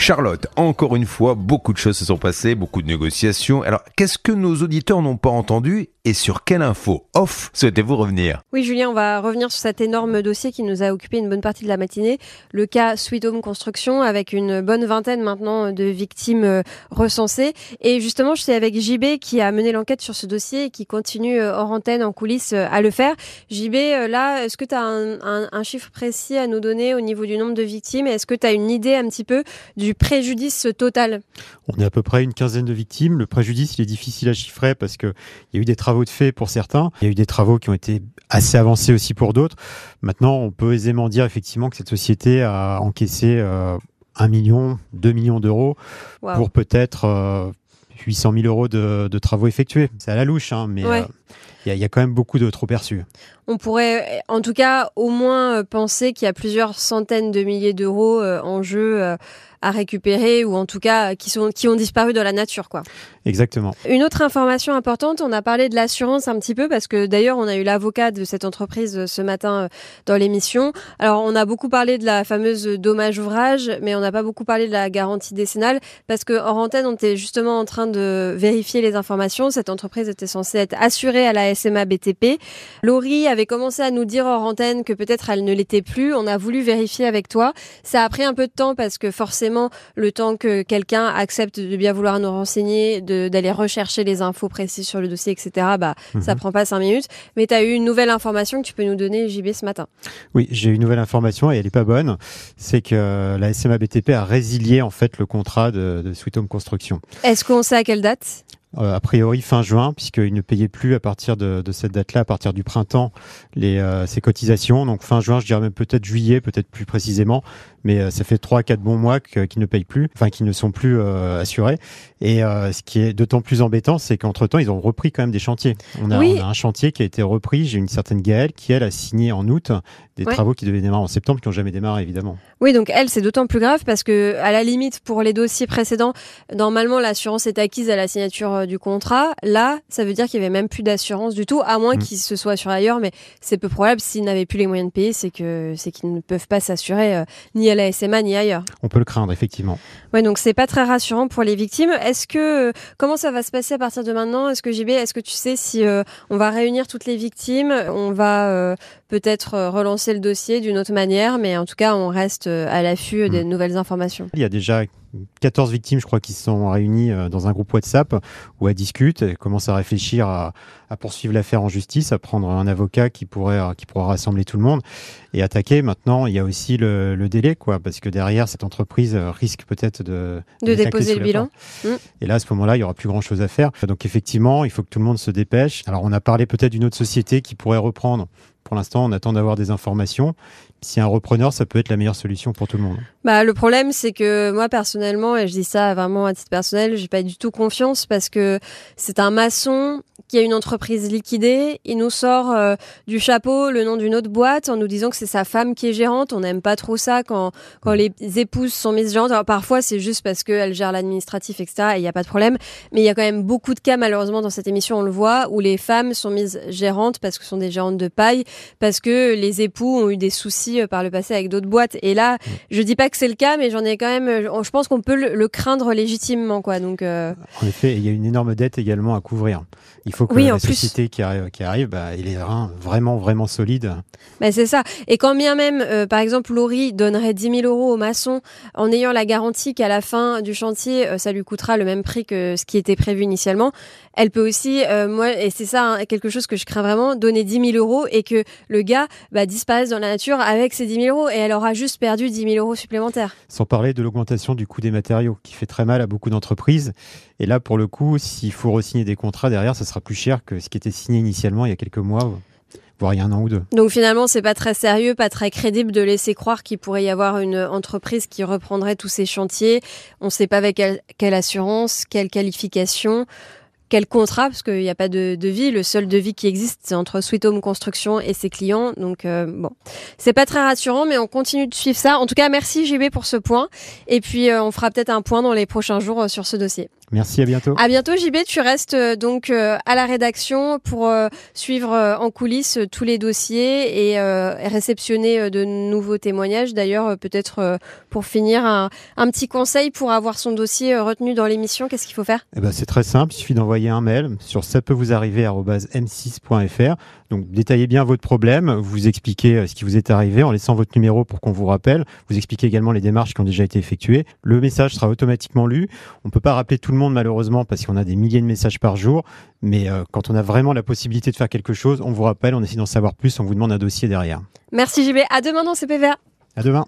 Charlotte, encore une fois, beaucoup de choses se sont passées, beaucoup de négociations. Alors, qu'est-ce que nos auditeurs n'ont pas entendu et sur quelle info off souhaitez-vous revenir? Oui, Julien, on va revenir sur cet énorme dossier qui nous a occupé une bonne partie de la matinée, le cas Sweet Home Construction, avec une bonne vingtaine maintenant de victimes euh, recensées. Et justement, je suis avec JB qui a mené l'enquête sur ce dossier et qui continue euh, hors antenne, en coulisses, euh, à le faire. JB, là, est-ce que tu as un, un, chiffre précis à nous donner au niveau du nombre de victimes? Est-ce que tu as une idée un petit peu du préjudice total On est à peu près une quinzaine de victimes. Le préjudice, il est difficile à chiffrer parce qu'il y a eu des travaux de fait pour certains. Il y a eu des travaux qui ont été assez avancés aussi pour d'autres. Maintenant, on peut aisément dire effectivement que cette société a encaissé euh, 1 million, 2 millions d'euros pour peut-être euh, 800 000 euros de, travaux effectués. C'est à la louche, hein, mais euh, il y, a quand même beaucoup de trop perçus. On pourrait, en tout cas, au moins penser qu'il y a plusieurs centaines de milliers d'euros euh, en jeu euh, à récupérer ou en tout cas qui, sont, qui ont disparu dans la nature. quoi. Exactement. Une autre information importante, on a parlé de l'assurance un petit peu parce que d'ailleurs on a eu l'avocat de cette entreprise ce matin dans l'émission. Alors on a beaucoup parlé de la fameuse dommage ouvrage, mais on n'a pas beaucoup parlé de la garantie décennale parce que hors antenne on était justement en train de vérifier les informations. Cette entreprise était censée être assurée à la SMA BTP. Laurie avait commencé à nous dire hors antenne que peut-être elle ne l'était plus. On a voulu vérifier avec toi. Ça a pris un peu de temps parce que forcément, le temps que quelqu'un accepte de bien vouloir nous renseigner, d'aller rechercher les infos précises sur le dossier, etc., bah, mhm. ça prend pas cinq minutes. Mais tu as eu une nouvelle information que tu peux nous donner, JB, ce matin. Oui, j'ai eu une nouvelle information et elle est pas bonne. C'est que la SMA BTP a résilié en fait le contrat de, de Sweet Home Construction. Est-ce qu'on sait à quelle date? Euh, a priori fin juin, puisqu'ils ne payaient plus à partir de, de cette date-là, à partir du printemps, les, euh, ces cotisations. Donc fin juin, je dirais même peut-être juillet, peut-être plus précisément, mais euh, ça fait trois, quatre bons mois qu'ils ne payent plus, enfin qu'ils ne sont plus assurés. Et ce qui est d'autant plus embêtant, c'est qu'entre-temps, ils ont repris quand même des chantiers. On a, on a un chantier qui a été repris. J'ai une certaine Gaëlle qui, elle, a signé en août des travaux qui devaient démarrer en septembre, qui n'ont jamais démarré, évidemment. Oui, donc elle, c'est d'autant plus grave parce que, à la limite, pour les dossiers précédents, normalement, l'assurance est acquise à la signature euh, du contrat. Là, ça veut dire qu'il y avait même plus d'assurance du tout, à moins mm. qu'ils se soient sur ailleurs, mais c'est peu probable. S'ils n'avaient plus les moyens de payer, c'est que c'est qu'ils ne peuvent pas s'assurer euh, ni à la SMA ni ailleurs. On peut le craindre, effectivement. Ouais, donc c'est pas très rassurant pour les victimes. Est-ce que euh, comment ça va se passer à partir de maintenant? Est-ce que JB, est-ce que tu sais si on va réunir toutes les victimes? On va peut-être relancer le dossier d'une autre manière, mais en tout cas, on reste à l'affût des mm. nouvelles informations. Il y a déjà 14 victimes, je crois, qui se sont réunies euh, dans un groupe WhatsApp où elles discutent, elles commencent à réfléchir à, poursuivre l'affaire en justice, à prendre un avocat qui pourrait, qui pourra rassembler tout le monde et attaquer. Maintenant, il y a aussi le, délai, quoi, parce que derrière, cette entreprise risque peut-être de, de, déposer le bilan. Mmh. Et là, à ce moment-là, il y aura plus grand chose à faire. Donc, effectivement, il faut que tout le monde se dépêche. Alors, on a parlé peut-être d'une autre société qui pourrait reprendre. Pour l'instant, on attend d'avoir des informations si un repreneur, ça peut être la meilleure solution pour tout le monde. Bah, le problème, c'est que moi, personnellement, et je dis ça vraiment à titre personnel, j'ai pas du tout confiance parce que c'est un maçon qui a une entreprise liquidée. Il nous sort euh, du chapeau le nom d'une autre boîte en nous disant que c'est sa femme qui est gérante. On n'aime pas trop ça quand, quand les épouses sont mises gérantes. Alors, parfois, c'est juste parce qu'elles gèrent l'administratif, etc. Et il n'y a pas de problème. Mais il y a quand même beaucoup de cas, malheureusement, dans cette émission, on le voit, où les femmes sont mises gérantes parce que ce sont des gérantes de paille, parce que les époux ont eu des soucis euh, par le passé avec d'autres boîtes. Et là, je dis pas que c'est le cas, mais j'en ai quand même. Euh, je pense qu'on peut le, craindre légitimement, quoi. Donc. Euh, en effet, il y a une énorme dette également à couvrir. Il faut que oui, la société qui arrive, qui arrive bah, ait les reins vraiment, vraiment solides. Bah, c'est ça. Et quand bien même, par exemple, Laurie donnerait 10 000 euros au maçon en ayant la garantie qu'à la fin du chantier, ça lui coûtera le même prix que ce qui était prévu initialement, elle peut aussi, moi, et c'est ça hein, quelque chose que je crains vraiment, donner 10 000 euros et que le gars bah, disparaisse dans la nature avec ces 10 000 euros et elle aura juste perdu 10 000 euros supplémentaires. Sans parler de l'augmentation du coût des matériaux qui fait très mal à beaucoup d'entreprises. Et là, pour le coup, s'il faut re-signer des contrats derrière, ça sera plus cher que ce qui était signé initialement il y a quelques mois voire il y a un an ou deux. Donc finalement, c'est pas très sérieux, pas très crédible de laisser croire qu'il pourrait y avoir une entreprise qui reprendrait tous ces chantiers. On ne sait pas avec quelle assurance, quelle qualification quel contrat parce qu'il n'y a pas de devis. Le seul devis qui existe, c'est entre Sweet Home Construction et ses clients. Donc euh, bon, c'est pas très rassurant, mais on continue de suivre ça. En tout cas, merci JB pour ce point. Et puis euh, on fera peut-être un point dans les prochains jours euh, sur ce dossier. Merci, à bientôt. À bientôt, JB. Tu restes euh, donc euh, à la rédaction pour euh, suivre en coulisses tous les dossiers et réceptionner de nouveaux témoignages. D'ailleurs, peut-être pour finir, un, petit conseil pour avoir son dossier retenu dans l'émission. Qu'est-ce qu'il faut faire? Eh ben, C'est très simple. Il suffit d'envoyer un mail sur ça peut vous arriver m6.fr. Donc, détaillez bien votre problème. Vous expliquez ce qui vous est arrivé en laissant votre numéro pour qu'on vous rappelle. Vous expliquez également les démarches qui ont déjà été effectuées. Le message sera automatiquement lu. On peut pas rappeler tout le monde malheureusement parce qu'on a des milliers de messages par jour. Mais euh, quand on a vraiment la possibilité de faire quelque chose, on vous rappelle, on essaie d'en savoir plus, on vous demande un dossier derrière. Merci JB. À demain dans CPVA. À demain.